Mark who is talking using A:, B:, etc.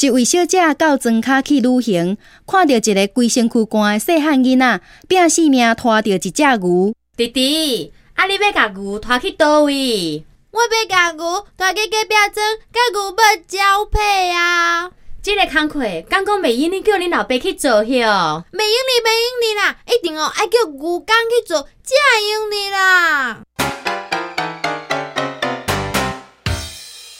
A: 一位小姐到庄卡去旅行，看到一个规身躯干的细汉囡仔，拼性命拖着一只牛。
B: 弟弟，啊，你要甲牛拖去倒位？
C: 我要甲牛拖去隔壁庄，甲牛要交配啊！
B: 这个工课，刚讲袂用，你叫恁老爸去做哟。
C: 袂用你，袂用你啦，一定哦爱叫牛工去做，才用你啦。